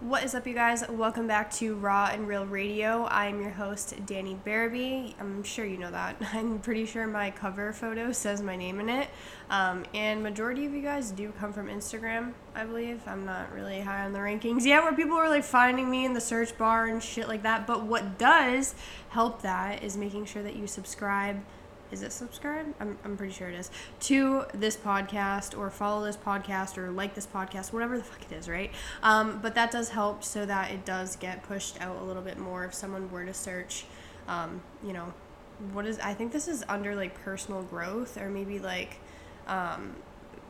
What is up, you guys? Welcome back to Raw and Real Radio. I'm your host, Danny Barabee. I'm sure you know that. I'm pretty sure my cover photo says my name in it. Um, and majority of you guys do come from Instagram, I believe. I'm not really high on the rankings yet, where people are like finding me in the search bar and shit like that. But what does help that is making sure that you subscribe is it subscribe? I'm, I'm pretty sure it is to this podcast or follow this podcast or like this podcast, whatever the fuck it is, right? Um, but that does help so that it does get pushed out a little bit more if someone were to search, um, you know, what is, I think this is under like personal growth or maybe like, um,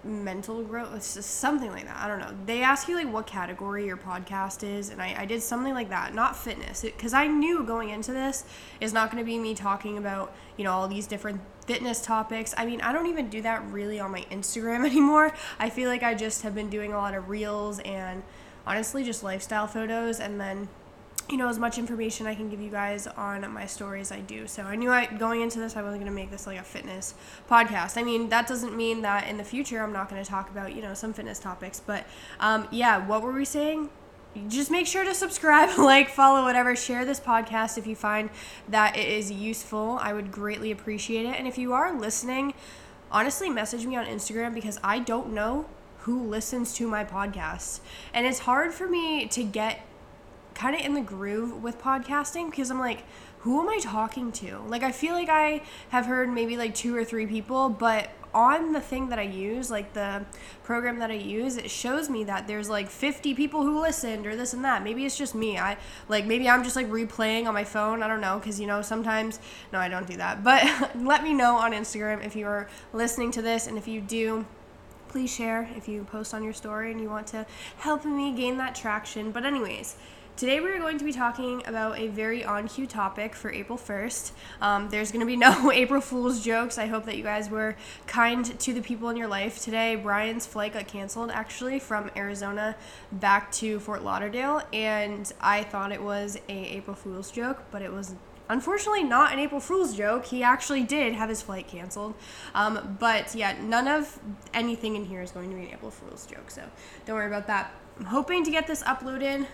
mental growth something like that i don't know. They ask you like what category your podcast is and i, I did something like that not fitness because i knew going into this is not going to be me talking about you know all these different fitness topics. I mean i don't even do that really on my instagram anymore. I feel like i just have been doing a lot of reels and honestly just lifestyle photos and then you know as much information I can give you guys on my stories I do. So I knew I going into this I wasn't going to make this like a fitness podcast. I mean that doesn't mean that in the future I'm not going to talk about you know some fitness topics. But um, yeah, what were we saying? Just make sure to subscribe, like, follow, whatever. Share this podcast if you find that it is useful. I would greatly appreciate it. And if you are listening, honestly, message me on Instagram because I don't know who listens to my podcasts. And it's hard for me to get kind of in the groove with podcasting because I'm like, who am I talking to? Like, I feel like I have heard maybe like two or three people, but on the thing that I use, like the program that I use, it shows me that there's like 50 people who listened or this and that. Maybe it's just me. I like maybe I'm just like replaying on my phone. I don't know cuz you know sometimes no, I don't do that. But let me know on Instagram if you're listening to this and if you do please share if you post on your story and you want to help me gain that traction. But anyways, Today we are going to be talking about a very on cue topic for April 1st. Um, there's going to be no April Fool's jokes. I hope that you guys were kind to the people in your life. Today, Brian's flight got canceled actually from Arizona back to Fort Lauderdale, and I thought it was a April Fool's joke, but it was unfortunately not an April Fool's joke. He actually did have his flight canceled. Um, but yeah, none of anything in here is going to be an April Fool's joke, so don't worry about that. I'm hoping to get this uploaded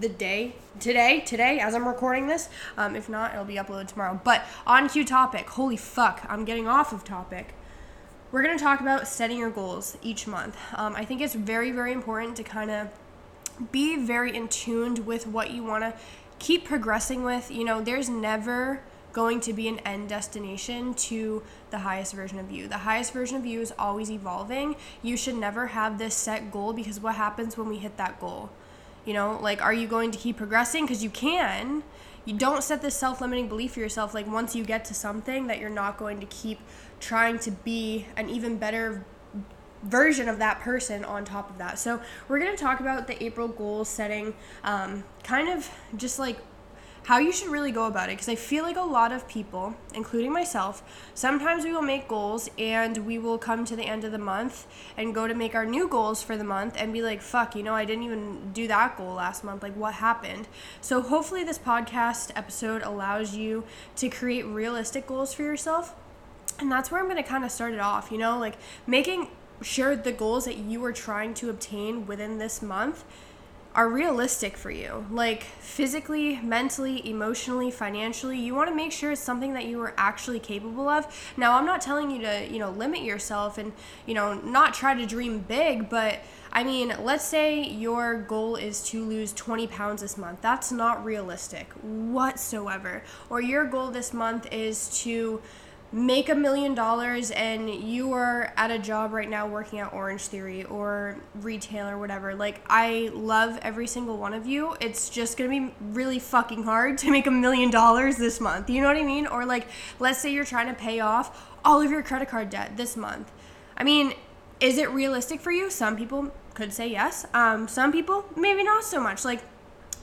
the day today today as i'm recording this um, if not it'll be uploaded tomorrow but on cue topic holy fuck i'm getting off of topic we're going to talk about setting your goals each month um, i think it's very very important to kind of be very in tuned with what you want to keep progressing with you know there's never going to be an end destination to the highest version of you. The highest version of you is always evolving. You should never have this set goal because what happens when we hit that goal? You know, like, are you going to keep progressing? Because you can. You don't set this self limiting belief for yourself. Like, once you get to something, that you're not going to keep trying to be an even better version of that person on top of that. So, we're going to talk about the April goal setting, um, kind of just like how you should really go about it because I feel like a lot of people, including myself, sometimes we will make goals and we will come to the end of the month and go to make our new goals for the month and be like, fuck, you know, I didn't even do that goal last month. Like, what happened? So, hopefully, this podcast episode allows you to create realistic goals for yourself. And that's where I'm going to kind of start it off, you know, like making sure the goals that you are trying to obtain within this month are realistic for you. Like physically, mentally, emotionally, financially, you want to make sure it's something that you are actually capable of. Now, I'm not telling you to, you know, limit yourself and, you know, not try to dream big, but I mean, let's say your goal is to lose 20 pounds this month. That's not realistic whatsoever. Or your goal this month is to make a million dollars and you are at a job right now working at Orange Theory or retail or whatever, like I love every single one of you. It's just gonna be really fucking hard to make a million dollars this month. You know what I mean? Or like, let's say you're trying to pay off all of your credit card debt this month. I mean, is it realistic for you? Some people could say yes. Um, some people maybe not so much. Like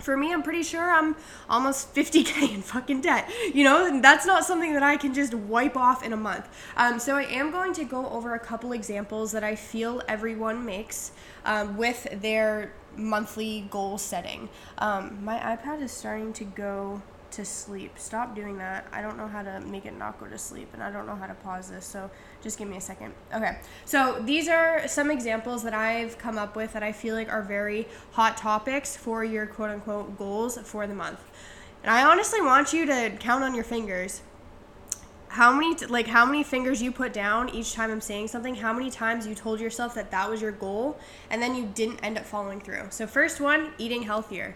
for me, I'm pretty sure I'm almost 50k in fucking debt. You know, that's not something that I can just wipe off in a month. Um, so I am going to go over a couple examples that I feel everyone makes um, with their monthly goal setting. Um, my iPad is starting to go to sleep. Stop doing that. I don't know how to make it not go to sleep, and I don't know how to pause this, so just give me a second. Okay, so these are some examples that I've come up with that I feel like are very hot topics for your quote unquote goals for the month. And I honestly want you to count on your fingers how many like how many fingers you put down each time I'm saying something, how many times you told yourself that that was your goal and then you didn't end up following through. So first one, eating healthier.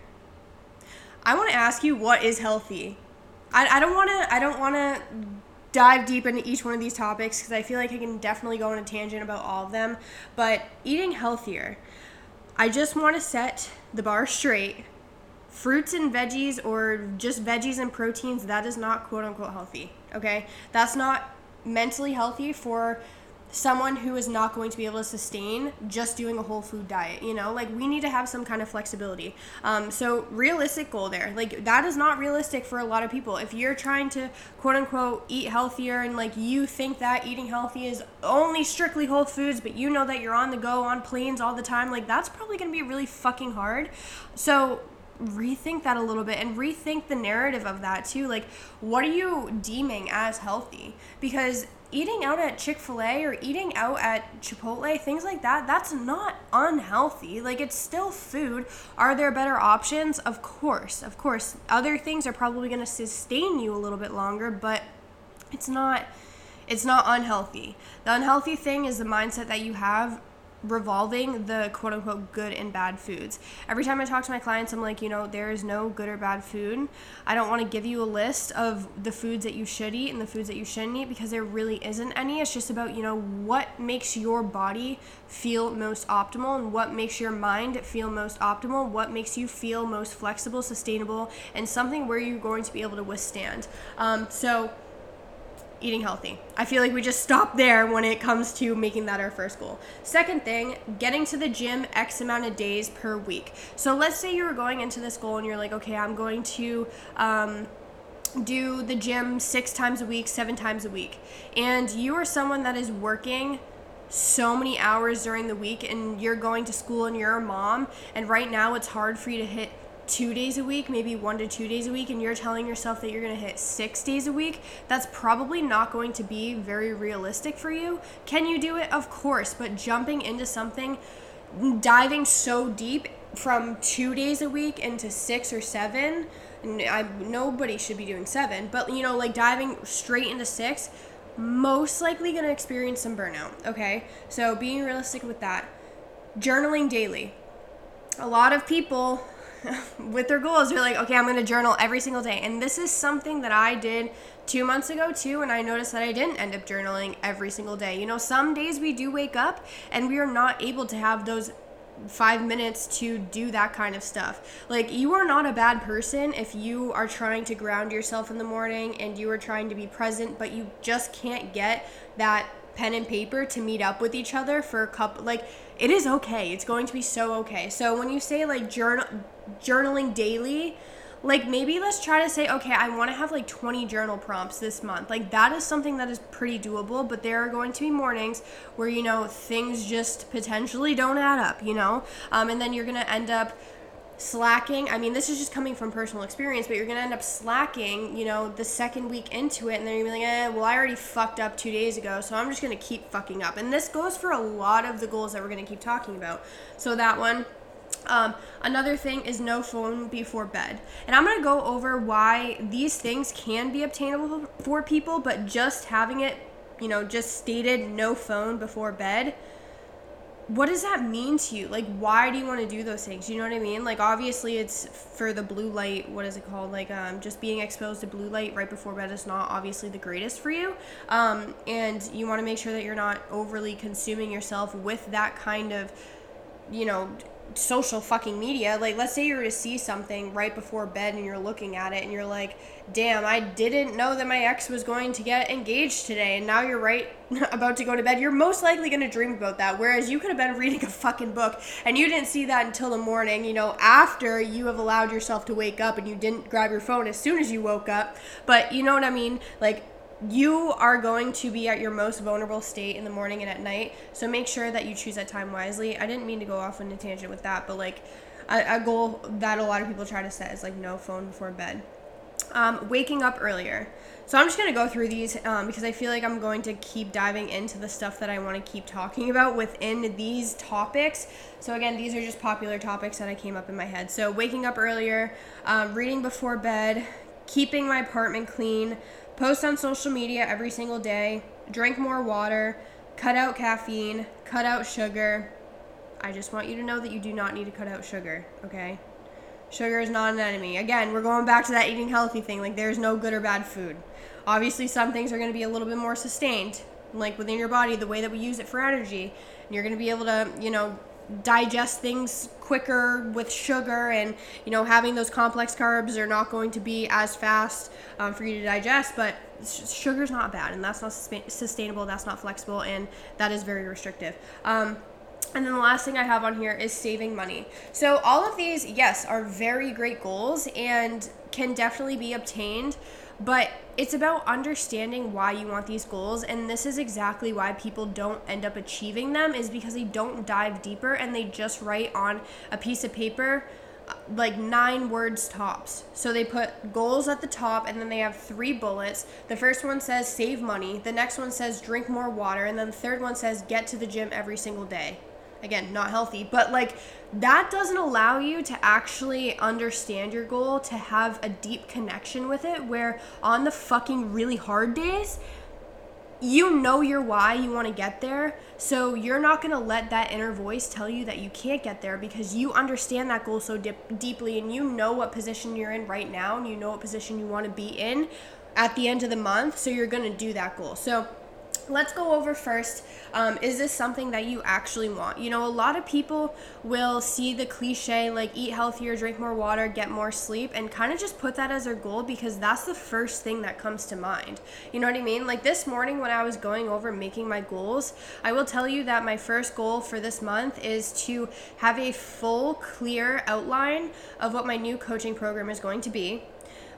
I want to ask you what is healthy. I, I don't want to I don't want to dive deep into each one of these topics because I feel like I can definitely go on a tangent about all of them. But eating healthier, I just want to set the bar straight fruits and veggies or just veggies and proteins, that is not quote unquote healthy. Okay? That's not mentally healthy for someone who is not going to be able to sustain just doing a whole food diet you know? Like we need to have some kind of flexibility. Um, so realistic goal there. Like that is not realistic for a lot of people. If you're trying to quote unquote eat healthier and like you think that eating healthy is only strictly whole foods but you know that you're on the go on planes all the time like that's probably going to be really fucking hard. So rethink that a little bit and rethink the narrative of that too. Like, what are you deeming as healthy? Because eating out at Chick fil A or eating out at Chipotle, things like that, that's not unhealthy. Like, it's still food. Are there better options? Of course, of course. Other things are probably going to sustain you a little bit longer, but it's not. It's not unhealthy. The unhealthy thing is the mindset that you have revolving the quote unquote good and bad foods. Every time I talk to my clients, I'm like, you know, there is no good or bad food. I don't want to give you a list of the foods that you should eat and the foods that you shouldn't eat because there really isn't any. It's just about, you know, what makes your body feel most optimal and what makes your mind feel most optimal, what makes you feel most flexible, sustainable, and something where you're going to be able to withstand. Um, so, eating healthy. I feel like we just stop there when it comes to making that our first goal. Second thing, getting to the gym X amount of days per week. So let's say you were going into this goal and you're like, okay, I'm going to. Um, do the gym six times a week, seven times a week, and you are someone that is working so many hours during the week and you're going to school and you're a mom and right now it's hard for you to hit two days a week, maybe one to two days a week, and you're telling yourself that you're going to hit six days a week, that's probably not going to be very realistic for you. Can you do it? Of course, but jumping into something, diving so deep from two days a week into six or seven, I, nobody should be doing seven, but you know, like diving straight into six, most likely going to experience some burnout. Okay, so being realistic with that. Journaling daily. A lot of people with their goals, they're like, okay, I'm going to journal every single day. And this is something that I did two months ago too, and I noticed that I didn't end up journaling every single day. You know, some days we do wake up and we are not able to have those five minutes to do that kind of stuff. Like, you are not a bad person if you are trying to ground yourself in the morning and you are trying to be present, but you just can't get that pen and paper to meet up with each other for a couple like it is okay. It's going to be so okay. So when you say like journal journaling daily like maybe let's try to say okay i want to have like 20 journal prompts this month. Like that is something that is pretty doable but there are going to be mornings where you know things just potentially don't add up you know? Um, and then you're gonna end up slacking. I mean, this is just coming from personal experience, but you're gonna end up slacking, you know, the second week into it, and then you're like, eh, well, I already fucked up two days ago, so I'm just gonna keep fucking up. And this goes for a lot of the goals that we're gonna keep talking about. So that one. Um, another thing is no phone before bed. And I'm going to go over why these things can be obtainable for people, but just having it, you know, just stated no phone before bed what does that mean to you? Like, why do you want to do those things? You know what I mean? Like, obviously, it's for the blue light. What is it called? Like, um, just being exposed to blue light right before bed is not obviously the greatest for you. Um, and you want to make sure that you're not overly consuming yourself with that kind of, you know, social fucking media. Like, let's say you were to see something right before bed and you're looking at it and you're like, damn, I didn't know that my ex was going to get engaged today. And now you're right about to go to bed. You're most likely going to dream about that. Whereas you could have been reading a fucking book and you didn't see that until the morning, you know, after you have allowed yourself to wake up and you didn't grab your phone as soon as you woke up. But you know what I mean? Like, you are going to be at your most vulnerable state in the morning and at night. So make sure that you choose that time wisely. I didn't mean to go off on a tangent with that, but like a, a goal that a lot of people try to set is like no phone before bed. Um, waking up earlier. So I'm just going to go through these um, because I feel like I'm going to keep diving into the stuff that I want to keep talking about within these topics. So again, these are just popular topics that I came up in my head. So waking up earlier, um, reading before bed, keeping my apartment clean, post on social media every single day, drink more water, cut out caffeine, cut out sugar. I just want you to know that you do not need to cut out sugar, okay? Sugar is not an enemy. Again, we're going back to that eating healthy thing. Like, there's no good or bad food. Obviously, some things are going to be a little bit more sustained, like within your body, the way that we use it for energy. And you're going to be able to, you know, digest things quicker with sugar and you know having those complex carbs are not going to be as fast um, for you to digest but sugar is not bad and that's not sustainable that's not flexible and that is very restrictive um, and then the last thing I have on here is saving money. So, all of these, yes, are very great goals and can definitely be obtained, but it's about understanding why you want these goals. And this is exactly why people don't end up achieving them, is because they don't dive deeper and they just write on a piece of paper uh, like nine words tops. So they put goals at the top and then they have three bullets. The first one says save money, the next one says drink more water, and then the third one says get to the gym every single day again not healthy but like that doesn't allow you to actually understand your goal to have a deep connection with it where on the fucking really hard days you know your why you want to get there so you're not going to let that inner voice tell you that you can't get there because you understand that goal so dip- deeply and you know what position you're in right now and you know what position you want to be in at the end of the month so you're going to do that goal. So let's go over first um, is this something that you actually want? You know a lot of people will see the cliche like eat healthier drink more water get more sleep and kind of just put that as their goal because that's the first thing that comes to mind. You know what i mean? Like this morning when i was going over making my goals i will tell you that my first goal for this month is to have a full clear outline of what my new coaching program is going to be.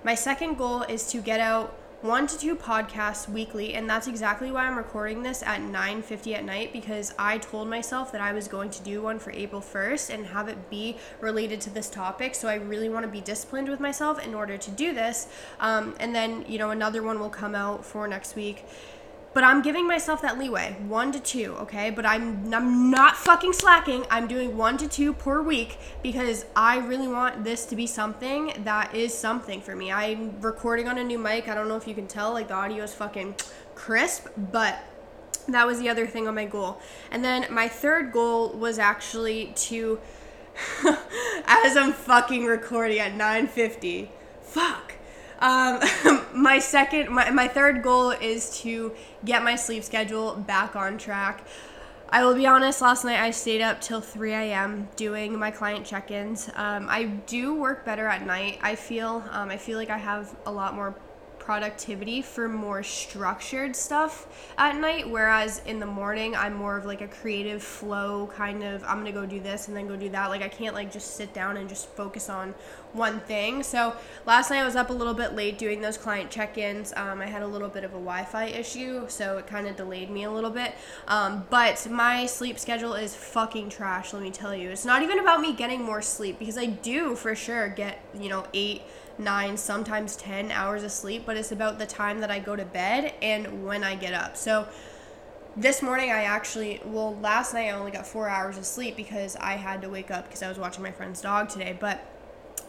My second goal is to get out one to two podcasts weekly and that's exactly why i'm recording this at 9.50 at night because i told myself that i was going to do one for april 1st and have it be related to this topic. So i really want to be disciplined with myself in order to do this. Um, and then you know another one will come out for next week but I'm giving myself that leeway, one to two, okay? But I'm I'm not fucking slacking. I'm doing one to two per week because I really want this to be something that is something for me. I'm recording on a new mic. I don't know if you can tell, like the audio is fucking crisp, but that was the other thing on my goal. And then my third goal was actually to as I'm fucking recording at 9:50. Fuck. Um, my second, my, my third goal is to get my sleep schedule back on track. I will be honest, last night I stayed up till 3 a.m. doing my client check ins. Um, I do work better at night, I feel. Um, I feel like I have a lot more productivity for more structured stuff at night whereas in the morning I'm more of like a creative flow kind of I'm to go do this and then go do that. Like I can't like just sit down and just focus on one thing. So last night I was up a little bit late doing those client check-ins. Um, I had a little bit of a Wi-Fi issue so it kind of delayed me a little bit. Um, but my sleep schedule is fucking trash let me tell you. It's not even about me getting more sleep because I do for sure get you know eight nine, sometimes 10 hours of sleep, but it's about the time that I go to bed and when I get up. So this morning I actually, well, last night I only got four hours of sleep because I had to wake up because I was watching my friend's dog today. But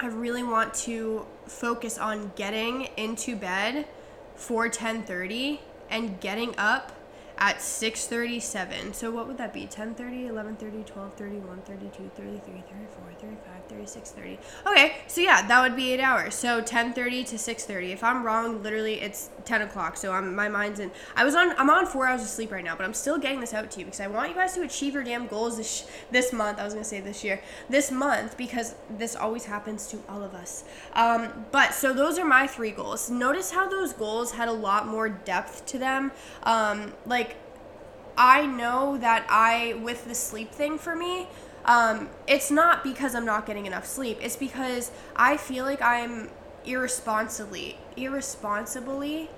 I really want to focus on getting into bed for 10:30 and getting up at 6:37. So what would that be? 10:30, 11:30, 12:30, 1:30, 2:30, 3:30, 4:35, 36, 30. Okay, so yeah, that would be eight hours. So 10:30 to 6:30. If I'm wrong, literally it's 10 o'clock. So I'm my mind's in. I was on. I'm on four hours of sleep right now, but I'm still getting this out to you because I want you guys to achieve your damn goals this this month. I was gonna say this year, this month because this always happens to all of us. Um, but so those are my three goals. Notice how those goals had a lot more depth to them. Um, like I know that I with the sleep thing for me um, it's not because I'm not getting enough sleep. It's because I feel like I'm irresponsibly, irresponsibly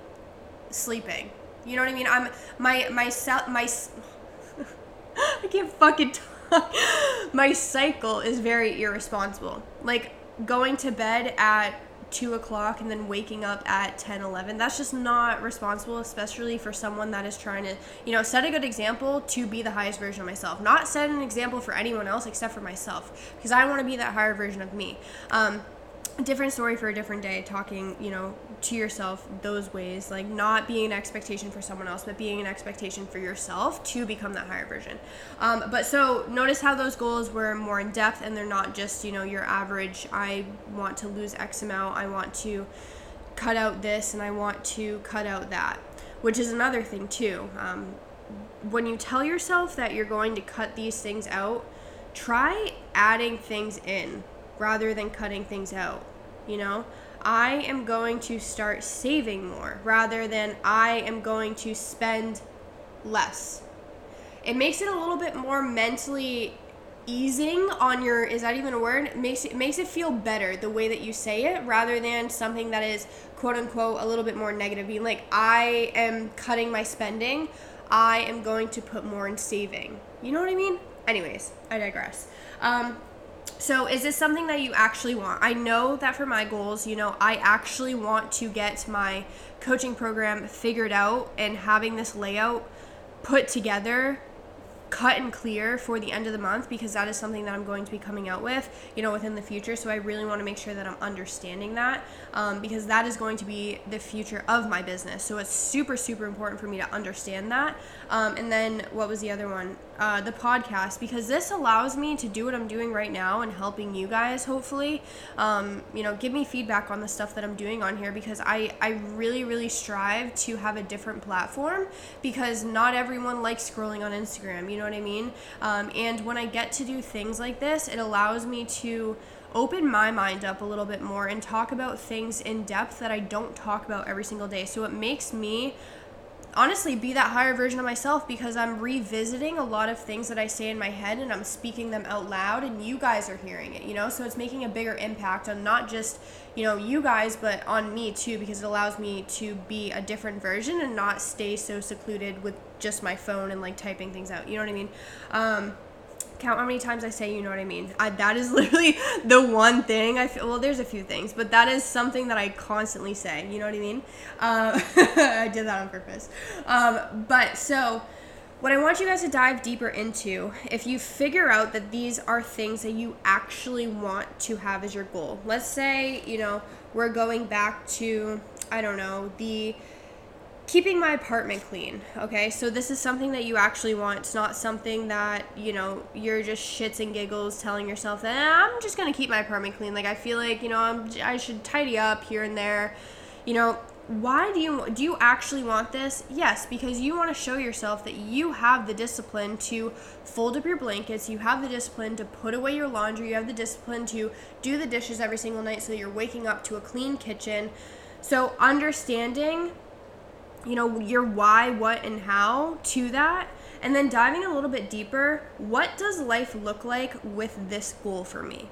sleeping. You know what I mean? I'm my my my. I can't fucking talk. my cycle is very irresponsible. Like going to bed at 2 o'clock and then waking up at 10 11 that's just not responsible especially for someone that is trying to you know set a good example to be the highest version of myself. Not set an example for anyone else except for myself because i want to be that higher version of me. Um, different story for a different day talking you know to yourself those ways like not being an expectation for someone else but being an expectation for yourself to become that higher version um, but so notice how those goals were more in depth and they're not just you know your average i want to lose x amount i want to cut out this and i want to cut out that which is another thing too um, when you tell yourself that you're going to cut these things out try adding things in rather than cutting things out. You know, I am going to start saving more rather than I am going to spend less. It makes it a little bit more mentally easing on your is that even a word? It makes it makes it feel better the way that you say it rather than something that is quote unquote a little bit more negative. Being like i am cutting my spending. I am going to put more in saving. You know what i mean? Anyways i digress. Um, so, is this something that you actually want? I know that for my goals, you know, I actually want to get my coaching program figured out and having this layout put together cut and clear for the end of the month because that is something that I'm going to be coming out with, you know, within the future. So I really want to make sure that I'm understanding that um, because that is going to be the future of my business. So it's super, super important for me to understand that. Um, and then what was the other one? Uh, the podcast because this allows me to do what I'm doing right now and helping you guys hopefully. Um, you know give me feedback on the stuff that I'm doing on here because I I really really strive to have a different platform because not everyone likes scrolling on Instagram you know what I mean? Um, and when I get to do things like this it allows me to open my mind up a little bit more and talk about things in depth that I don't talk about every single day. So it makes me honestly be that higher version of myself because I'm revisiting a lot of things that I say in my head and I'm speaking them out loud and you guys are hearing it, you know? So it's making a bigger impact on not just, you know, you guys, but on me too because it allows me to be a different version and not stay so secluded with just my phone and like typing things out. You know what I mean? Um, count how many times I say, you know what I mean. I, that is literally the one thing I feel. Well, there's a few things, but that is something that I constantly say. You know what I mean? Uh, I did that on purpose. Um, but so, what I want you guys to dive deeper into, if you figure out that these are things that you actually want to have as your goal. Let's say, you know, we're going back to, I don't know, the keeping my apartment clean okay? So this is something that you actually want. It's not something that you know you're just shits and giggles telling yourself that eh, i'm just to keep my apartment clean. Like i feel like you know I'm, i should tidy up here and there. You know why do you do you actually want this? Yes because you want to show yourself that you have the discipline to fold up your blankets you have the discipline to put away your laundry you have the discipline to do the dishes every single night so that you're waking up to a clean kitchen. So understanding you know, your why, what, and how to that. And then diving a little bit deeper, what does life look like with this goal for me?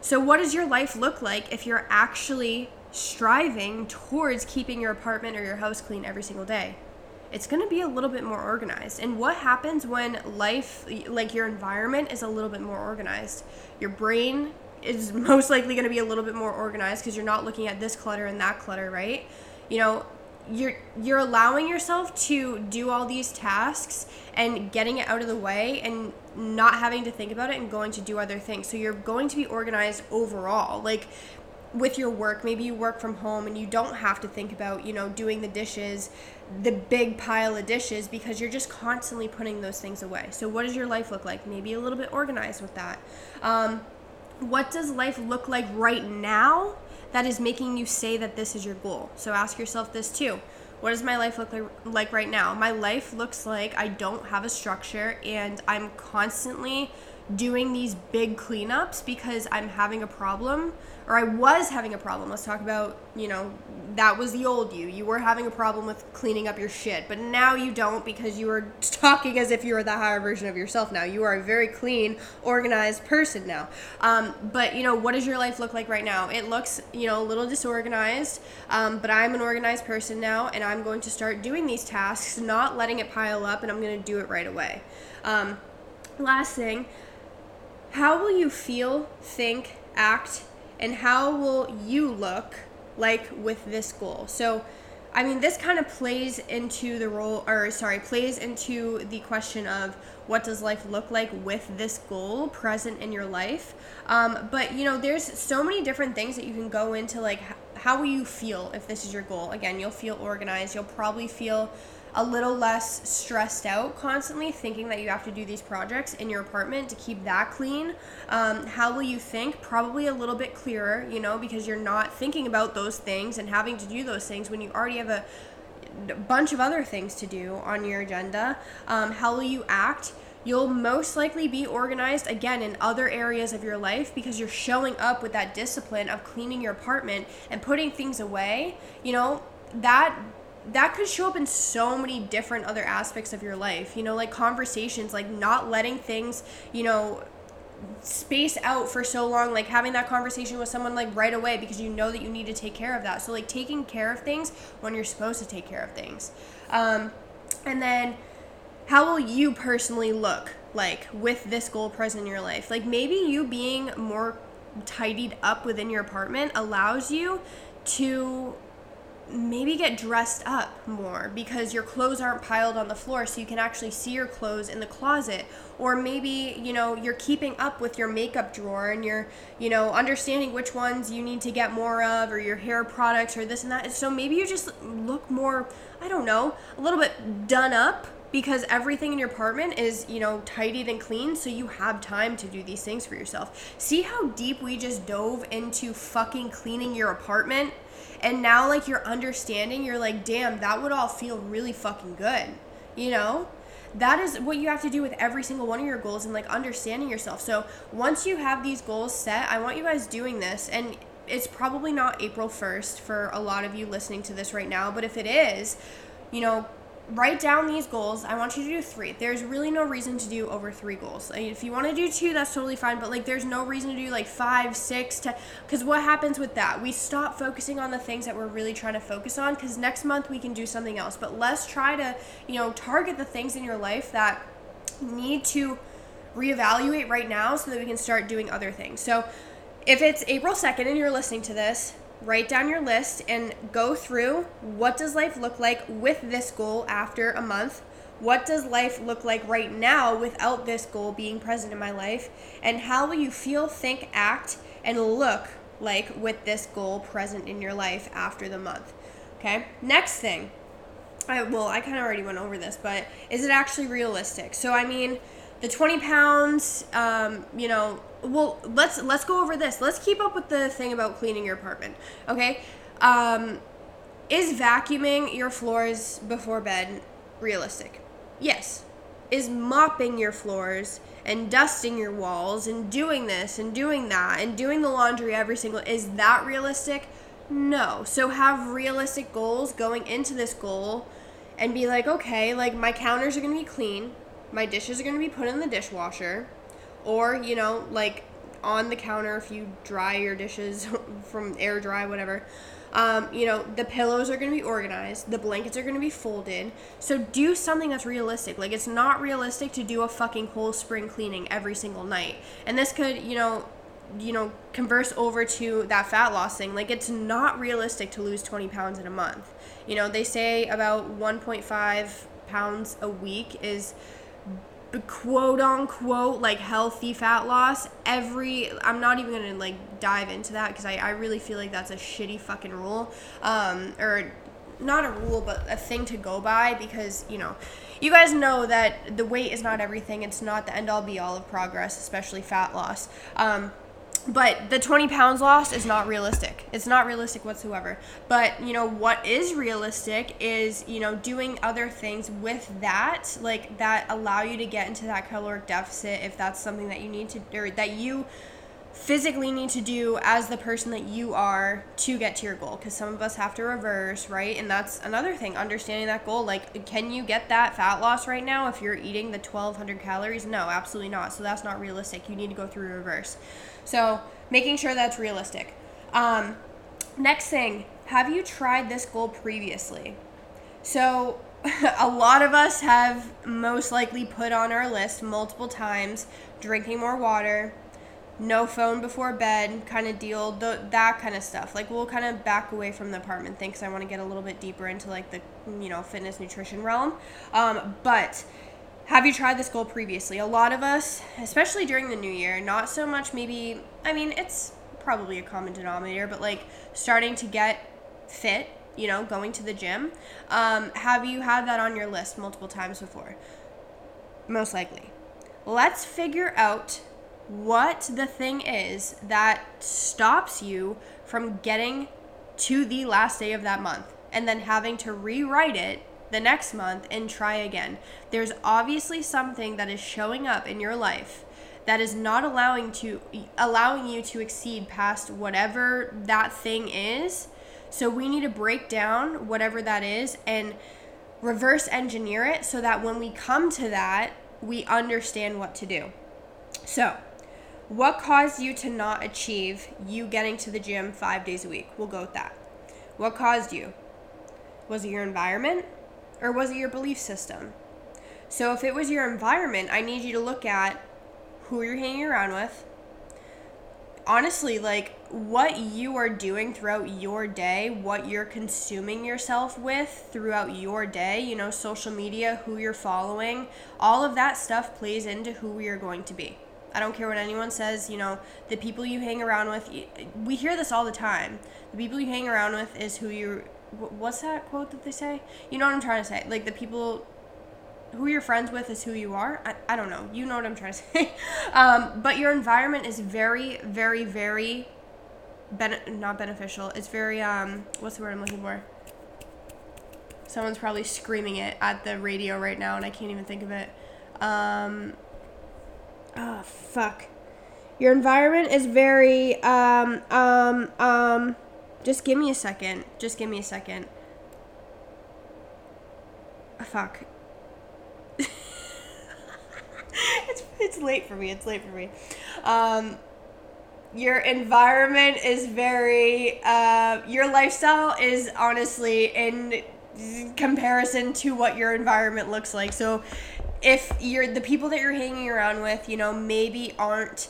So, what does your life look like if you're actually striving towards keeping your apartment or your house clean every single day? It's going to be a little bit more organized. And what happens when life, like your environment, is a little bit more organized? Your brain is most likely going to be a little bit more organized because you're not looking at this clutter and that clutter, right? You know, you're you're allowing yourself to do all these tasks and getting it out of the way and not having to think about it and going to do other things. So you're going to be organized overall. Like with your work, maybe you work from home and you don't have to think about, you know, doing the dishes, the big pile of dishes because you're just constantly putting those things away. So what does your life look like? Maybe a little bit organized with that. Um, what does life look like right now that is making you say that this is your goal. So ask yourself this too. What does my life look like, right now? My life looks like I don't have a structure and I'm constantly doing these big cleanups because I'm having a problem or I was having a problem. Let's talk about, you know, that was the old you. You were having a problem with cleaning up your shit, but now you don't because you are talking as if you are the higher version of yourself now. You are a very clean, organized person now. Um, but, you know, what does your life look like right now? It looks, you know, a little disorganized, um, but I'm an organized person now and I'm going to start doing these tasks, not letting it pile up, and I'm going to do it right away. Um, last thing, how will you feel, think, act, and how will you look like with this goal? So, I mean, this kind of plays into the role, or sorry, plays into the question of what does life look like with this goal present in your life. Um, but you know, there's so many different things that you can go into, like how will you feel if this is your goal? Again, you'll feel organized. You'll probably feel a little less stressed out constantly thinking that you have to do these projects in your apartment to keep that clean. Um, how will you think? Probably a little bit clearer, you know, because you're not thinking about those things and having to do those things when you already have a bunch of other things to do on your agenda. Um, how will you act? You'll most likely be organized again in other areas of your life because you're showing up with that discipline of cleaning your apartment and putting things away. You know, that that could show up in so many different other aspects of your life. You know, like conversations, like not letting things, you know, space out for so long like having that conversation with someone like right away because you know that you need to take care of that so like taking care of things when you're supposed to take care of things um, and then how will you personally look like with this goal present in your life like maybe you being more tidied up within your apartment allows you to maybe get dressed up more because your clothes aren't piled on the floor so you can actually see your clothes in the closet or maybe you know you're keeping up with your makeup drawer and you're you know understanding which ones you need to get more of or your hair products or this and that so maybe you just look more i don't know a little bit done up because everything in your apartment is, you know, tidied and clean, so you have time to do these things for yourself. See how deep we just dove into fucking cleaning your apartment? And now, like, you're understanding, you're like, damn, that would all feel really fucking good, you know? That is what you have to do with every single one of your goals and like understanding yourself. So, once you have these goals set, I want you guys doing this. And it's probably not April 1st for a lot of you listening to this right now, but if it is, you know, write down these goals. I want you to do three. There's really no reason to do over three goals. I mean, if you want to do two, that's totally fine. But like, there's no reason to do like five, six, ten. Because what happens with that? We stop focusing on the things that we're really trying to focus on. Because next month we can do something else. But let's try to, you know, target the things in your life that need to reevaluate right now so that we can start doing other things. So if it's April 2nd and you're listening to this, write down your list and go through what does life look like with this goal after a month? What does life look like right now without this goal being present in my life? And how will you feel think act and look like with this goal present in your life after the month? Okay next thing. I, well i kind of already went over this but is it actually realistic? So i mean the 20 pounds um, you know well let's let's go over this. Let's keep up with the thing about cleaning your apartment okay? Um, is vacuuming your floors before bed realistic? Yes. Is mopping your floors and dusting your walls and doing this and doing that and doing the laundry every single is that realistic? No. So have realistic goals going into this goal and be like okay like my counters are going to be clean my dishes are going to be put in the dishwasher or you know like on the counter if you dry your dishes from air dry whatever. Um, you know the pillows are going to be organized the blankets are going to be folded. So do something that's realistic like it's not realistic to do a fucking whole spring cleaning every single night. And this could you know you know converse over to that fat loss thing like it's not realistic to lose 20 pounds in a month. You know they say about 1.5 pounds a week is quote unquote like healthy fat loss every i'm not even gonna like dive into that because I, I really feel like that's a shitty fucking rule um or not a rule but a thing to go by because you know you guys know that the weight is not everything. It's not the end all be all of progress especially fat loss. Um but the 20 pounds lost is not realistic. It's not realistic whatsoever. But you know what is realistic is you know doing other things with that like that allow you to get into that caloric deficit if that's something that you need to or that you physically need to do as the person that you are to get to your goal. Because some of us have to reverse right? And that's another thing understanding that goal. Like can you get that fat loss right now if you're eating the 1200 calories? No absolutely not. So that's not realistic. You need to go through reverse so making sure that's realistic um, next thing have you tried this goal previously so a lot of us have most likely put on our list multiple times drinking more water no phone before bed kind of deal, the, that kind of stuff. Like we'll kind of back away from the apartment thing because I want to get a little bit deeper into like the you know fitness nutrition realm. Um, but have you tried this goal previously? A lot of us, especially during the new year, not so much maybe. I mean, it's probably a common denominator, but like starting to get fit. You know, going to the gym. Um, have you had that on your list multiple times before? Most likely. Let's figure out what the thing is that stops you from getting to the last day of that month and then having to rewrite it the next month and try again. There's obviously something that is showing up in your life that is not allowing to allowing you to exceed past whatever that thing is. So we need to break down whatever that is and reverse engineer it so that when we come to that, we understand what to do. So, what caused you to not achieve you getting to the gym five days a week? We'll go with that. What caused you? Was it your environment or was it your belief system? So, if it was your environment, I need you to look at who you're hanging around with. Honestly, like what you are doing throughout your day, what you're consuming yourself with throughout your day, you know, social media, who you're following, all of that stuff plays into who we are going to be. I don't care what anyone says, you know, the people you hang around with, we hear this all the time. The people you hang around with is who you what's that quote that they say? You know what I'm trying to say? Like the people who you're friends with is who you are. I, I don't know. You know what I'm trying to say. um, but your environment is very, very, very ben- not beneficial. It's very um what's the word I'm looking for? Someone's probably screaming it at the radio right now and I can't even think of it. Um oh fuck your environment is very um um um just give me a second. Just give me a second. Oh, fuck. It's it's late for me. It's late for me. Um your environment is very uh your lifestyle is honestly in comparison to what your environment looks like. So if you're the people that you're hanging around with, you know, maybe aren't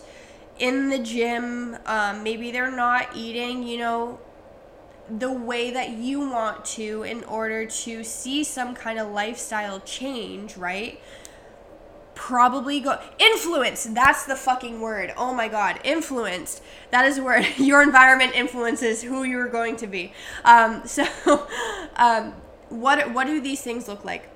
in the gym, um, maybe they're not eating, you know, the way that you want to in order to see some kind of lifestyle change, right? Probably go influence. That's the fucking word. Oh my god, influenced. That is where your environment influences who you're going to be. Um, so, um, what what do these things look like?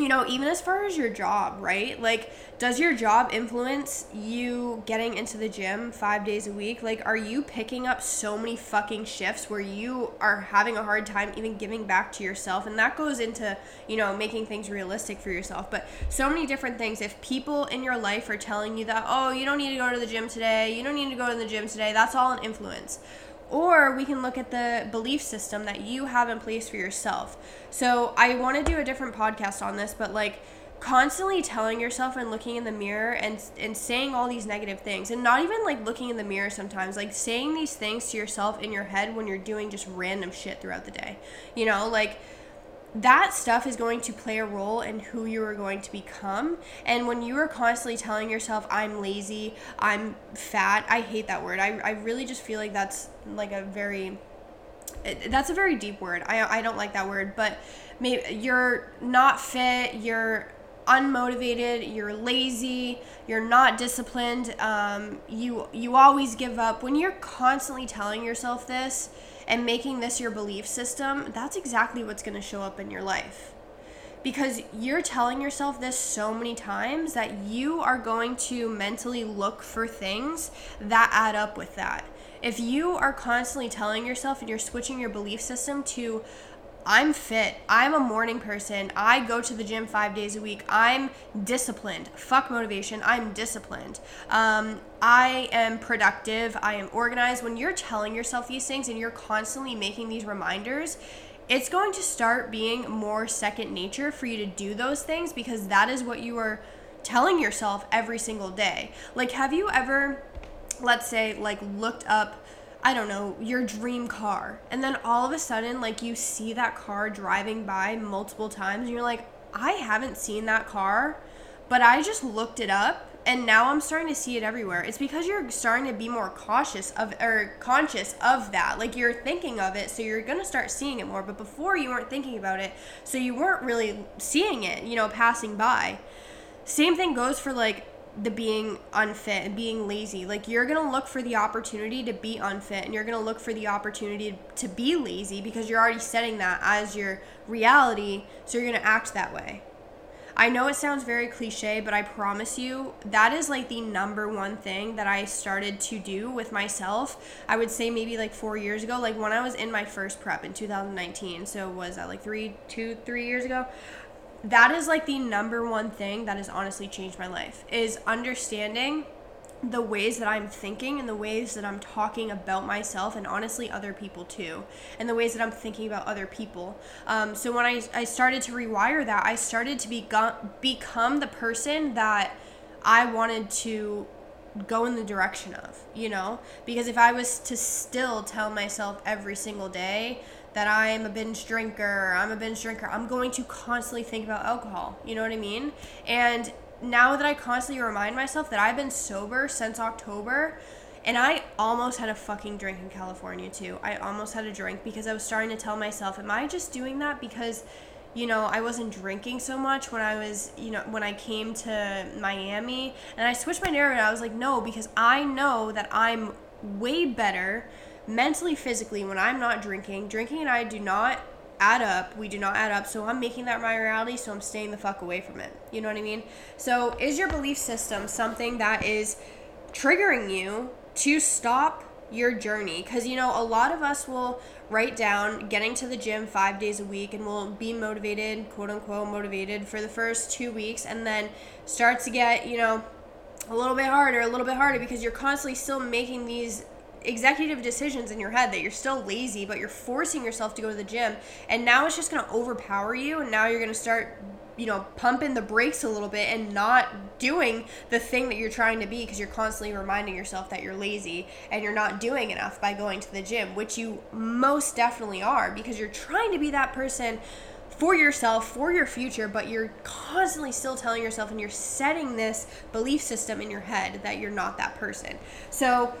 You know, even as far as your job, right? Like, does your job influence you getting into the gym five days a week? Like, are you picking up so many fucking shifts where you are having a hard time even giving back to yourself? And that goes into, you know, making things realistic for yourself. But so many different things. If people in your life are telling you that, oh, you don't need to go to the gym today, you don't need to go to the gym today, that's all an influence or we can look at the belief system that you have in place for yourself. So I want to do a different podcast on this, but like constantly telling yourself and looking in the mirror and and saying all these negative things and not even like looking in the mirror sometimes like saying these things to yourself in your head when you're doing just random shit throughout the day. You know, like that stuff is going to play a role in who you are going to become. And when you are constantly telling yourself, I'm lazy, I'm fat, I hate that word. I, I really just feel like that's like a very, that's a very deep word. I, I don't like that word, but maybe you're not fit, you're unmotivated, you're lazy, you're not disciplined, um, you, you always give up. When you're constantly telling yourself this, and making this your belief system, that's exactly what's going to show up in your life. Because you're telling yourself this so many times that you are going to mentally look for things that add up with that. If you are constantly telling yourself and you're switching your belief system to, I'm fit. I'm a morning person. I go to the gym five days a week. I'm disciplined. Fuck motivation. I'm disciplined. Um, I am productive. I am organized. When you're telling yourself these things and you're constantly making these reminders, it's going to start being more second nature for you to do those things because that is what you are telling yourself every single day. Like, have you ever, let's say, like looked up I don't know, your dream car. And then all of a sudden, like, you see that car driving by multiple times, and you're like, I haven't seen that car, but I just looked it up and now I'm starting to see it everywhere. It's because you're starting to be more cautious of or conscious of that. Like you're thinking of it, so you're going to start seeing it more. But before you weren't thinking about it, so you weren't really seeing it, you know, passing by. Same thing goes for like the being unfit and being lazy. Like you're going to look for the opportunity to be unfit and you're going to look for the opportunity to be lazy because you're already setting that as your reality, so you're going to act that way. I know it sounds very cliche, but I promise you that is like the number one thing that I started to do with myself. I would say maybe like four years ago, like when I was in my first prep in 2019. So was that like three, two, three years ago? That is like the number one thing that has honestly changed my life is understanding the ways that I'm thinking and the ways that I'm talking about myself and honestly other people too, and the ways that I'm thinking about other people. Um, so when I, I started to rewire that, I started to be, become the person that I wanted to go in the direction of, you know? Because if I was to still tell myself every single day that I am a binge drinker, I'm a binge drinker, I'm going to constantly think about alcohol, you know what I mean? And now that I constantly remind myself that I've been sober since October, and I almost had a fucking drink in California too. I almost had a drink because I was starting to tell myself, am I just doing that because, you know, I wasn't drinking so much when I was, you know, when I came to Miami? And I switched my narrative. I was like, no, because I know that I'm way better mentally, physically when I'm not drinking. Drinking and I do not add up. We do not add up. So I'm making that my reality. So I'm staying the fuck away from it. You know what I mean? So is your belief system something that is triggering you to stop your journey? Because, you know, a lot of us will write down getting to the gym five days a week and we'll be motivated, quote unquote, motivated for the first two weeks and then start to get, you know, a little bit harder, a little bit harder because you're constantly still making these executive decisions in your head that you're still lazy, but you're forcing yourself to go to the gym. And now it's just going to overpower you. And now you're going to start, you know, pumping the brakes a little bit and not doing the thing that you're trying to be because you're constantly reminding yourself that you're lazy and you're not doing enough by going to the gym, which you most definitely are because you're trying to be that person for yourself, for your future, but you're constantly still telling yourself and you're setting this belief system in your head that you're not that person. So,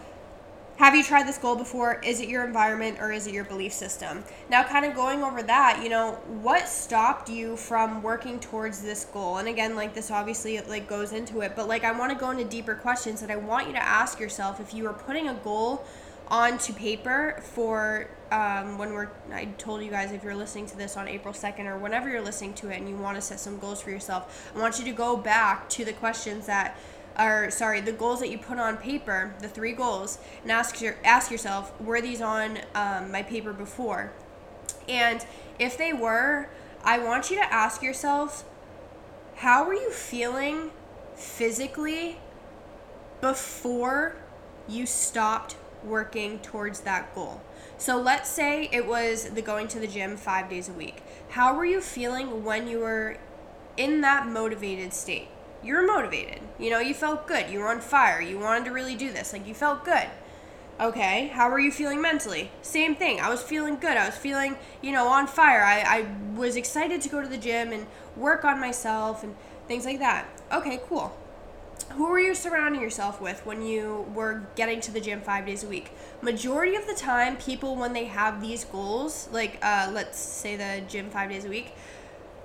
have you tried this goal before? Is it your environment or is it your belief system? Now, kind of going over that, you know, what stopped you from working towards this goal? And again, like this obviously like goes into it, but like I want to go into deeper questions that I want you to ask yourself if you are putting a goal onto paper for um, when we're i told you guys if you're listening to this on april 2nd or whenever you're listening to it and you want to set some goals for yourself i want you to go back to the questions that or sorry, the goals that you put on paper, the three goals, and ask your ask yourself, were these on um, my paper before? And if they were, I want you to ask yourself, how were you feeling physically before you stopped working towards that goal? So let's say it was the going to the gym five days a week. How were you feeling when you were in that motivated state? You were motivated. You know, you felt good. You were on fire. You wanted to really do this. Like, you felt good. Okay, how were you feeling mentally? Same thing. I was feeling good. I was feeling, you know, on fire. I, I was excited to go to the gym and work on myself and things like that. Okay, cool. Who were you surrounding yourself with when you were getting to the gym five days a week? Majority of the time, people, when they have these goals, like uh, let's say the gym five days a week,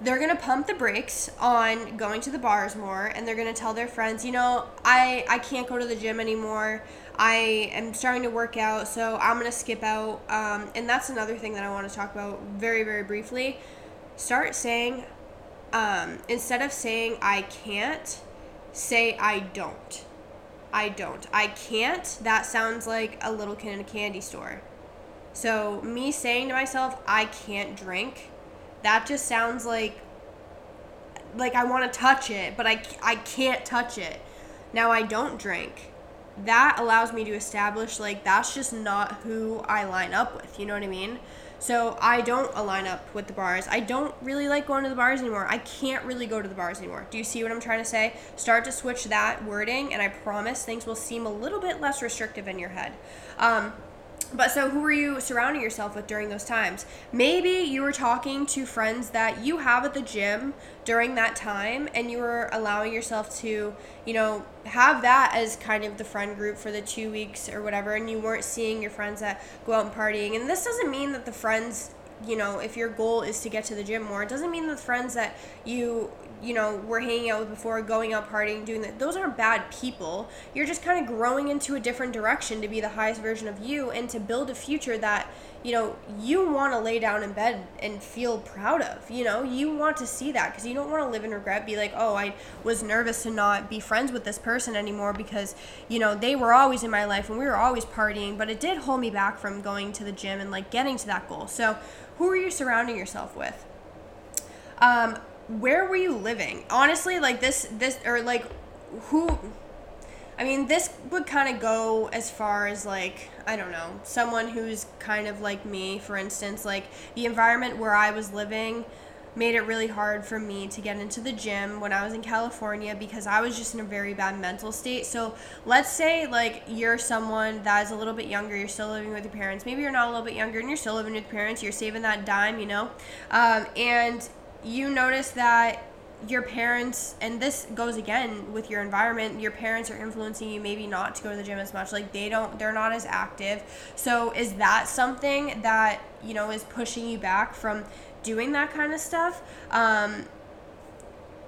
they're gonna pump the brakes on going to the bars more and they're gonna tell their friends you know i i can't go to the gym anymore. I am starting to work out so i'm gonna skip out. Um, and that's another thing that i want to talk about very very briefly. Start saying um, instead of saying i can't say i don't. I don't. I can't that sounds like a little kid in a candy store. So me saying to myself i can't drink that just sounds like like I want to touch it, but I, I can't touch it. Now I don't drink. That allows me to establish like that's just not who I line up with. You know what I mean? So I don't align up with the bars. I don't really like going to the bars anymore. I can't really go to the bars anymore. Do you see what I'm trying to say? Start to switch that wording, and I promise things will seem a little bit less restrictive in your head. Um, but so who were you surrounding yourself with during those times? Maybe you were talking to friends that you have at the gym during that time and you were allowing yourself to, you know, have that as kind of the friend group for the 2 weeks or whatever and you weren't seeing your friends that go out and partying. And this doesn't mean that the friends you know, if your goal is to get to the gym more, it doesn't mean the friends that you you know, were hanging out with before, going out partying, doing that. Those aren't bad people. You're just kind of growing into a different direction to be the highest version of you and to build a future that, you know, you want to lay down in bed and feel proud of. You know, you want to see that because you don't want to live in regret, be like, oh, I was nervous to not be friends with this person anymore because, you know, they were always in my life and we were always partying, but it did hold me back from going to the gym and like getting to that goal. So, who are you surrounding yourself with? Um, where were you living? Honestly, like this this or like who I mean, this would kind of go as far as like, I don't know, someone who's kind of like me, for instance, like the environment where I was living made it really hard for me to get into the gym when I was in California because I was just in a very bad mental state. So, let's say like you're someone that is a little bit younger, you're still living with your parents. Maybe you're not a little bit younger and you're still living with parents, you're saving that dime, you know? Um, and you notice that your parents and this goes again with your environment your parents are influencing you maybe not to go to the gym as much. Like they don't they're not as active. So is that something that you know is pushing you back from doing that kind of stuff? Um,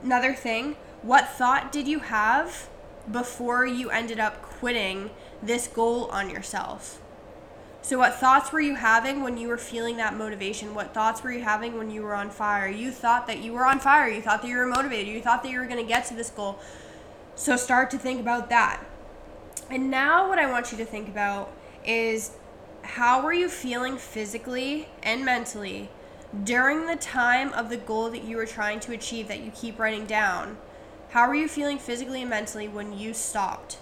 another thing what thought did you have before you ended up quitting this goal on yourself so, what thoughts were you having when you were feeling that motivation? What thoughts were you having when you were on fire? You thought that you were on fire. You thought that you were motivated. You thought that you were going to get to this goal. So, start to think about that. And now, what I want you to think about is how were you feeling physically and mentally during the time of the goal that you were trying to achieve that you keep writing down? How were you feeling physically and mentally when you stopped?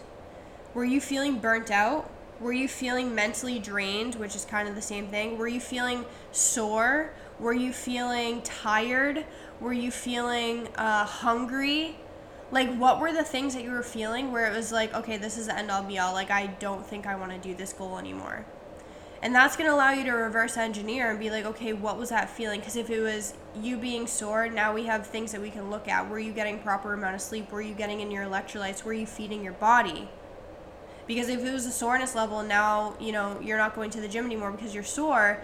Were you feeling burnt out? Were you feeling mentally drained, which is kind of the same thing? Were you feeling sore? Were you feeling tired? Were you feeling uh, hungry? Like, what were the things that you were feeling where it was like, okay, this is the end all be all? Like, I don't think I want to do this goal anymore. And that's going to allow you to reverse engineer and be like, okay, what was that feeling? Because if it was you being sore, now we have things that we can look at. Were you getting proper amount of sleep? Were you getting in your electrolytes? Were you feeding your body? Because if it was a soreness level now, you know, you're not going to the gym anymore because you're sore,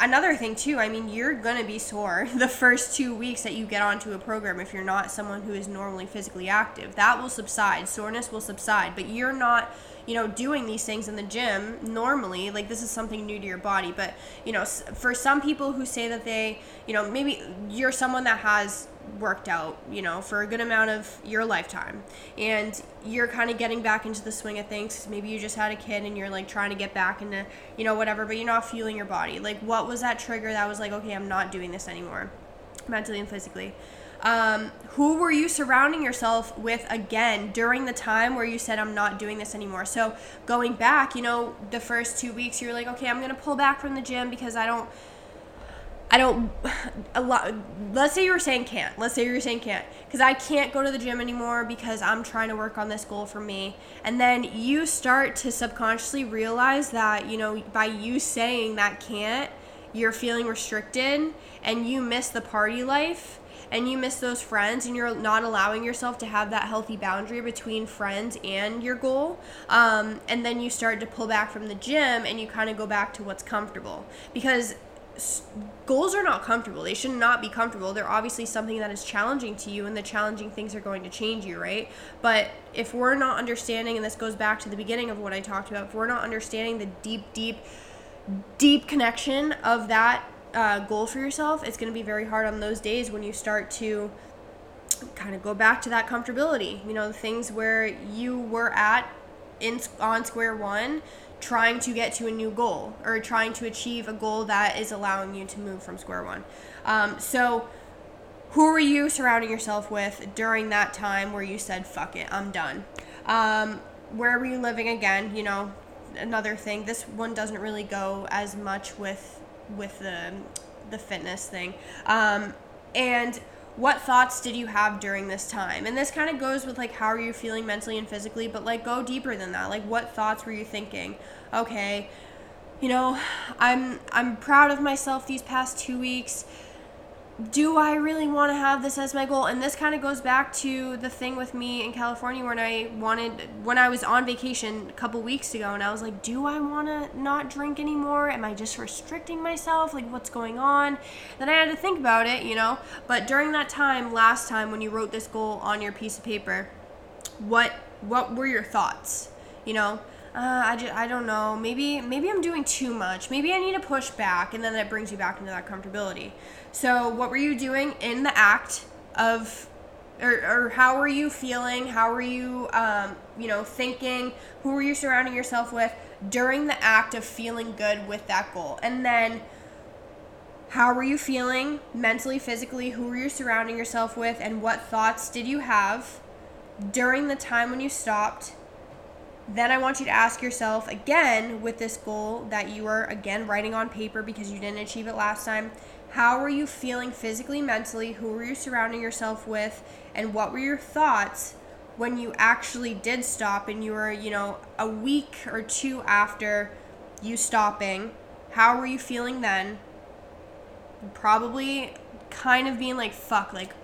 another thing too i mean you're to be sore the first two weeks that you get onto a program if you're not someone who is normally physically active. That will subside. Soreness will subside. But you're not you know doing these things in the gym normally like this is something new to your body but you know for some people who say that they you know maybe you're someone that has worked out, you know, for a good amount of your lifetime. And you're kind of getting back into the swing of things. Maybe you just had a kid and you're like trying to get back into, you know, whatever, but you're not feeling your body. Like, what was that trigger that was like, okay, I'm not doing this anymore, mentally and physically? Um, who were you surrounding yourself with again during the time where you said, I'm not doing this anymore? So, going back, you know, the first two weeks, you're like, okay, I'm going to pull back from the gym because I don't I don't a lot let's say you were saying can't. Let's say you were saying can't cuz I can't go to the gym anymore because I'm trying to work on this goal for me. And then you start to subconsciously realize that, you know, by you saying that can't, you're feeling restricted and you miss the party life and you miss those friends and you're not allowing yourself to have that healthy boundary between friends and your goal um, and then you start to pull back from the gym and you kind of go back to what's comfortable because goals are not comfortable. They should not be comfortable. They're obviously something that is challenging to you, and the challenging things are going to change you, right? But if we're not understanding, and this goes back to the beginning of what I talked about, if we're not understanding the deep, deep, deep connection of that uh, goal for yourself, it's going to be very hard on those days when you start to kind of go back to that comfortability. You know, the things where you were at in on square one trying to get to a new goal or trying to achieve a goal that is allowing you to move from square one. Um, so, who were you surrounding yourself with during that time where you said, fuck it, I'm done? Um, where were you living again? You know, another thing. This one doesn't really go as much with with the the fitness thing. Um, and what thoughts did you have during this time? And this kind of goes with like how are you feeling mentally and physically, but like go deeper than that. Like what thoughts were you thinking? Okay, you know, I'm I'm proud of myself these past 2 weeks. Do I really want to have this as my goal? And this kind of goes back to the thing with me in California when I wanted when I was on vacation a couple weeks ago and I was like, do I want to not drink anymore? Am I just restricting myself? Like what's going on? Then I had to think about it, you know. But during that time last time when you wrote this goal on your piece of paper, what what were your thoughts? You know, uh, I, just, I don't know. Maybe maybe I'm doing too much. Maybe I need to push back, and then that brings you back into that comfortability. So, what were you doing in the act of, or, or how were you feeling? How were you, um, you know, thinking? Who were you surrounding yourself with during the act of feeling good with that goal? And then, how were you feeling mentally, physically? Who were you surrounding yourself with? And what thoughts did you have during the time when you stopped? Then I want you to ask yourself again with this goal that you are again writing on paper because you didn't achieve it last time. How were you feeling physically, mentally? Who were you surrounding yourself with? And what were your thoughts when you actually did stop and you were, you know, a week or two after you stopping? How were you feeling then? Probably kind of being like, fuck, like,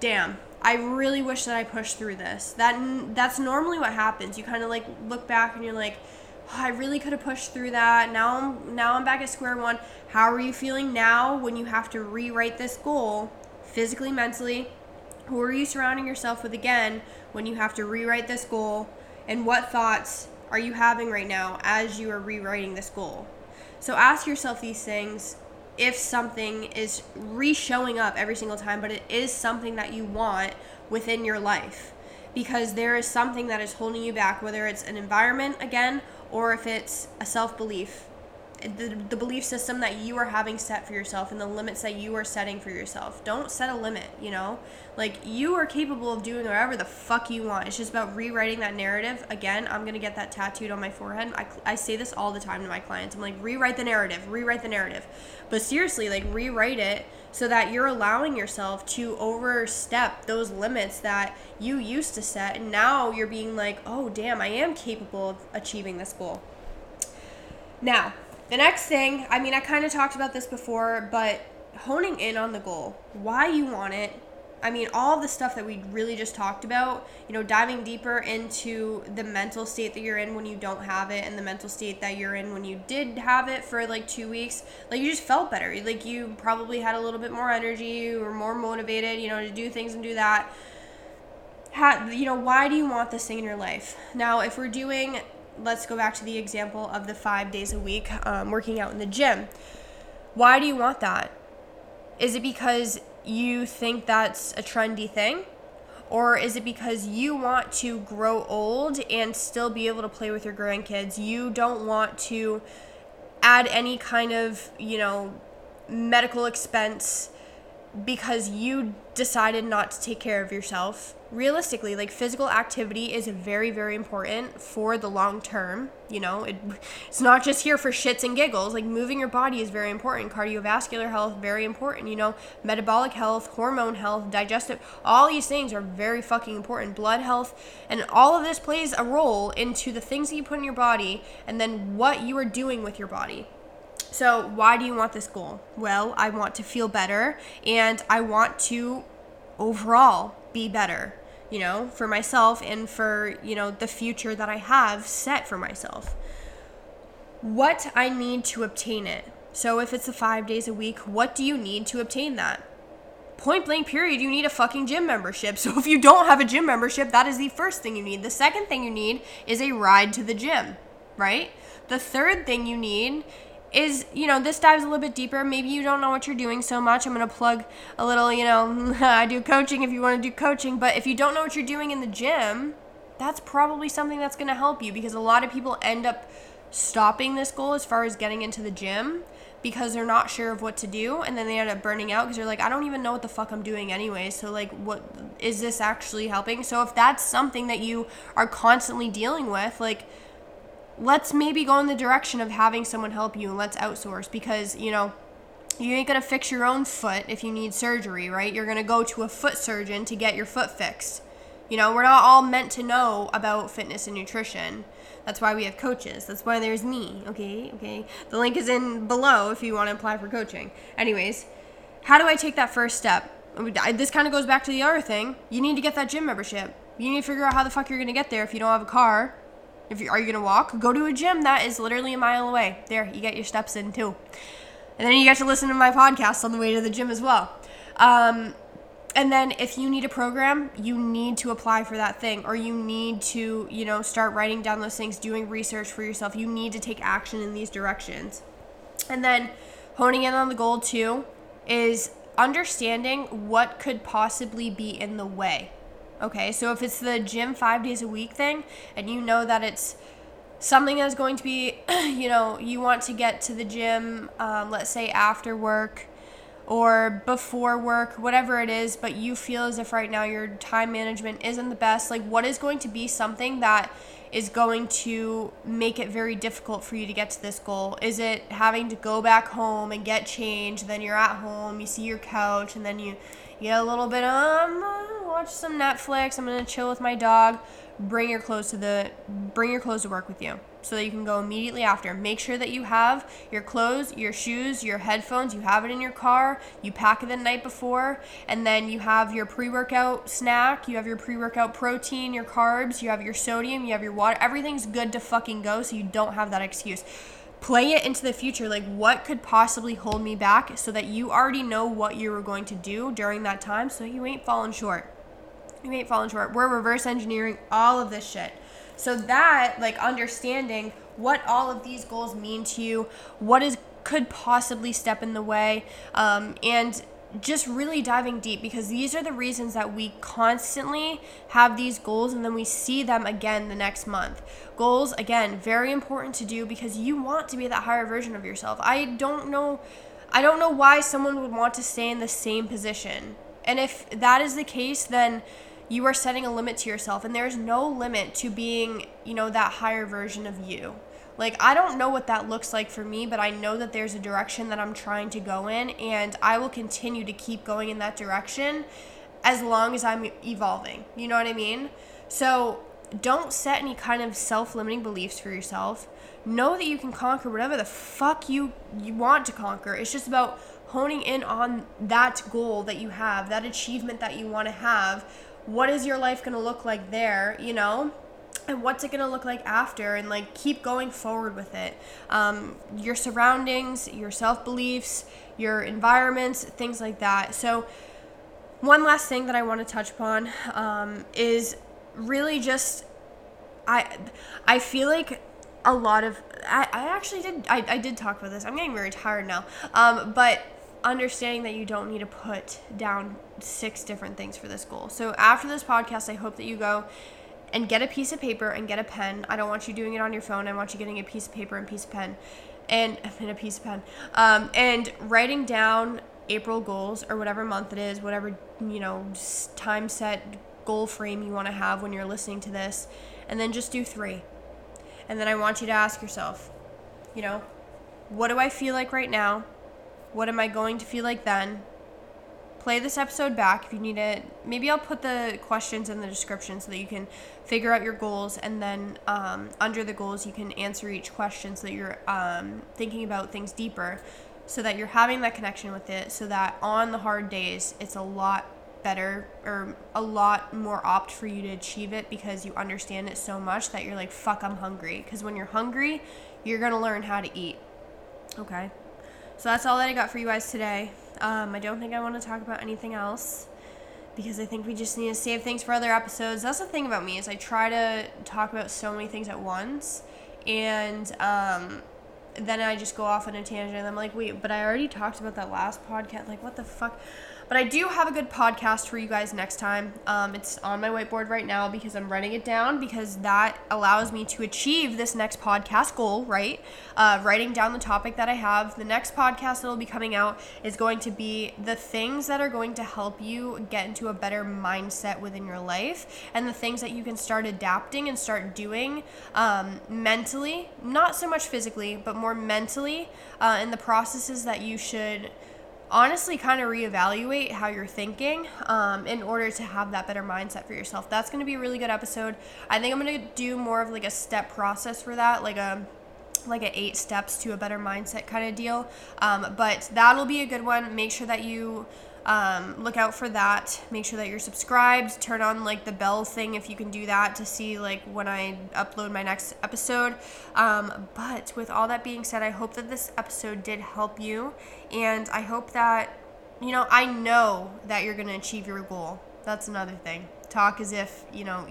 damn, I really wish that I pushed through this. That that's normally what happens. You kind of like look back and you're like, oh, I really could have pushed through that. Now I'm now I'm back at square one. How are you feeling now when you have to rewrite this goal, physically, mentally? Who are you surrounding yourself with again when you have to rewrite this goal? And what thoughts are you having right now as you are rewriting this goal? So ask yourself these things if something is re showing up every single time, but it is something that you want within your life. Because there is something that is holding you back, whether it's an environment again or if it's a self belief the, the belief system that you are having set for yourself and the limits that you are setting for yourself. Don't set a limit, you know? Like, you are capable of doing whatever the fuck you want. It's just about rewriting that narrative. Again, I'm gonna get that tattooed on my forehead. I, I say this all the time to my clients. I'm like, rewrite the narrative, rewrite the narrative. But seriously, like, rewrite it so that you're allowing yourself to overstep those limits that you used to set. And now you're being like, oh, damn, I am capable of achieving this goal. Now, the next thing, I mean, I kind of talked about this before, but honing in on the goal, why you want it. I mean, all the stuff that we really just talked about, you know, diving deeper into the mental state that you're in when you don't have it and the mental state that you're in when you did have it for like two weeks. Like, you just felt better. Like, you probably had a little bit more energy, you were more motivated, you know, to do things and do that. How, you know, why do you want this thing in your life? Now, if we're doing let's go back to the example of the five days a week um, working out in the gym. Why do you want that? Is it because you think that's a trendy thing? Or is it because you want to grow old and still be able to play with your grandkids? You don't want to add any kind of, you know, medical expense because you decided not to take care of yourself. Realistically like physical activity is very very important for the long term you know? It, it's not just here for shits and giggles. Like moving your body is very important. Cardiovascular health very important you know? Metabolic health hormone health digestive all these things are very fucking important. Blood health and all of this plays a role into the things that you put in your body and then what you are doing with your body so, why do you want this goal? Well, I want to feel better and I want to overall be better, you know, for myself and for, you know, the future that I have set for myself. What I need to obtain it. So if it's a 5 days a week, what do you need to obtain that? Point blank period, you need a fucking gym membership. So if you don't have a gym membership, that is the first thing you need. The second thing you need is a ride to the gym, right? The third thing you need is you know this dives a little bit deeper. Maybe you don't know what you're doing so much. I'm going to plug a little you know i do coaching if you want to do coaching. But if you don't know what you're doing in the gym that's probably something that's going to help you because a lot of people end up stopping this goal as far as getting into the gym because they're not sure of what to do. And then they end up burning out because they're like i don't even know what the fuck i'm doing anyway. So like what is this actually helping? So if that's something that you are constantly dealing with like let's maybe go in the direction of having someone help you and let's outsource because, you know, you ain't gonna fix your own foot if you need surgery, right? You're gonna go to a foot surgeon to get your foot fixed. You know, we're not all meant to know about fitness and nutrition. That's why we have coaches. That's why there's me. Okay, okay. The link is in below if you want to apply for coaching. Anyways, how do I take that first step? This kind of goes back to the other thing. You need to get that gym membership. You need to figure out how the fuck you're gonna get there if you don't have a car. If you are you gonna walk, go to a gym that is literally a mile away. There, you get your steps in too, and then you get to listen to my podcast on the way to the gym as well. Um, and then if you need a program, you need to apply for that thing or you need to, you know, start writing down those things, doing research for yourself. You need to take action in these directions. And then honing in on the goal too is understanding what could possibly be in the way. Okay, so if it's the gym five days a week thing and you know that it's something that's going to be, you know, you want to get to the gym, um, let's say after work or before work, whatever it is, but you feel as if right now your time management isn't the best, like what is going to be something that is going to make it very difficult for you to get to this goal? Is it having to go back home and get changed? Then you're at home, you see your couch, and then you, you get a little bit, um, watch some Netflix. I'm gonna chill with my dog. Bring your clothes to the, bring your clothes to work with you so that you can go immediately after. Make sure that you have your clothes, your shoes, your headphones, you have it in your car, you pack it the night before, and then you have your pre workout snack, you have your pre workout protein, your carbs, you have your sodium, you have your water. Everything's good to fucking go so you don't have that excuse. Play it into the future. Like, what could possibly hold me back so that you already know what you were going to do during that time so you ain't falling short. You ain't falling short. We're reverse engineering all of this shit. So that like understanding what all of these goals mean to you, what is could possibly step in the way, um, and just really diving deep because these are the reasons that we constantly have these goals and then we see them again the next month. Goals, again, very important to do because you want to be that higher version of yourself. I don't know. I don't know why someone would want to stay in the same position. And if that is the case, then you are setting a limit to yourself and there's no limit to being you know that higher version of you like i don't know what that looks like for me but i know that there's a direction that i'm trying to go in and i will continue to keep going in that direction as long as i'm evolving. You know what i mean? So don't set any kind of self-limiting beliefs for yourself. Know that you can conquer whatever the fuck you you want to conquer. It's just about honing in on that goal that you have that achievement that you want to have. What is your life going to look like there, you know? And what's it going to look like after? And like keep going forward with it. Um, your surroundings, your self beliefs, your environments, things like that. So, one last thing that I want to touch upon um, is really just I I feel like a lot of I, I actually did I, I did talk about this. I'm getting very tired now. Um, but understanding that you don't need to put down six different things for this goal. So after this podcast, I hope that you go and get a piece of paper and get a pen. I don't want you doing it on your phone. I want you getting a piece of paper and piece of pen and, and a piece of pen um, and writing down April goals or whatever month it is, whatever, you know, time set goal frame you want to have when you're listening to this. And then just do three. And then I want you to ask yourself, you know, what do I feel like right now? What am I going to feel like then? Play this episode back if you need it. Maybe I'll put the questions in the description so that you can figure out your goals, and then um, under the goals, you can answer each question so that you're um, thinking about things deeper, so that you're having that connection with it, so that on the hard days, it's a lot better or a lot more opt for you to achieve it because you understand it so much that you're like, fuck, I'm hungry. Because when you're hungry, you're going to learn how to eat. Okay? So that's all that I got for you guys today. Um, I don't think I want to talk about anything else because I think we just need to save things for other episodes. That's the thing about me is I try to talk about so many things at once, and um, then I just go off on a tangent. And I'm like, wait, but I already talked about that last podcast. Like, what the fuck? But I do have a good podcast for you guys next time. Um, it's on my whiteboard right now because I'm writing it down because that allows me to achieve this next podcast goal, right? Uh, writing down the topic that I have. The next podcast that will be coming out is going to be the things that are going to help you get into a better mindset within your life and the things that you can start adapting and start doing um, mentally, not so much physically, but more mentally, uh, and the processes that you should honestly kind of reevaluate how you're thinking um, in order to have that better mindset for yourself. That's going to be a really good episode. I think I'm going to do more of like a step process for that, like a like a eight steps to a better mindset kind of deal. Um, but that'll be a good one. Make sure that you um, look out for that. Make sure that you're subscribed. Turn on like the bell thing if you can do that to see like when I upload my next episode. Um, but with all that being said, I hope that this episode did help you, and I hope that you know I know that you're gonna achieve your goal. That's another thing. Talk as if you know.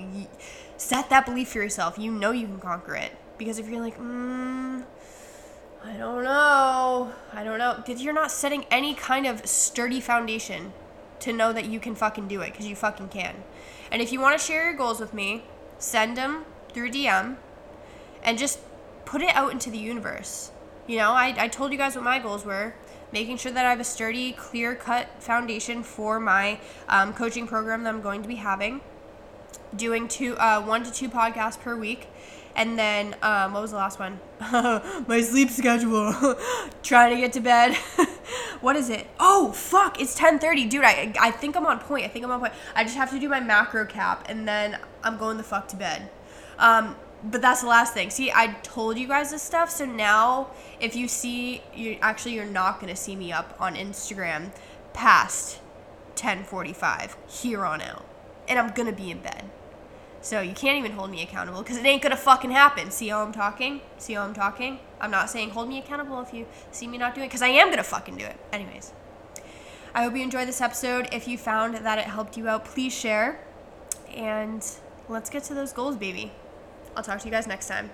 Set that belief for yourself. You know you can conquer it because if you're like, mm, I don't know, I don't know, because you're not setting any kind of sturdy foundation to know that you can fucking do it because you fucking can. And if you want to share your goals with me, send them through DM and just put it out into the universe. You know, I, I told you guys what my goals were making sure that I have a sturdy, clear cut foundation for my um, coaching program that I'm going to be having, doing two, uh, one to two podcasts per week and then um, what was the last one? My sleep schedule. Trying to get to bed. what is it? Oh fuck! It's ten thirty, dude. I I think I'm on point. I think I'm on point. I just have to do my macro cap, and then I'm going the fuck to bed. Um, but that's the last thing. See, I told you guys this stuff, so now if you see, you actually you're not gonna see me up on Instagram past 10:45 here on out, and I'm gonna be in bed. So you can't even hold me accountable because it ain't gonna fucking happen. See how I'm talking? See how I'm talking? I'm not saying hold me accountable if you see me not doing it because I am gonna fucking do it. Anyways, I hope you enjoyed this episode. If you found that it helped you out, please share. And let's get to those goals, baby. I'll talk to you guys next time.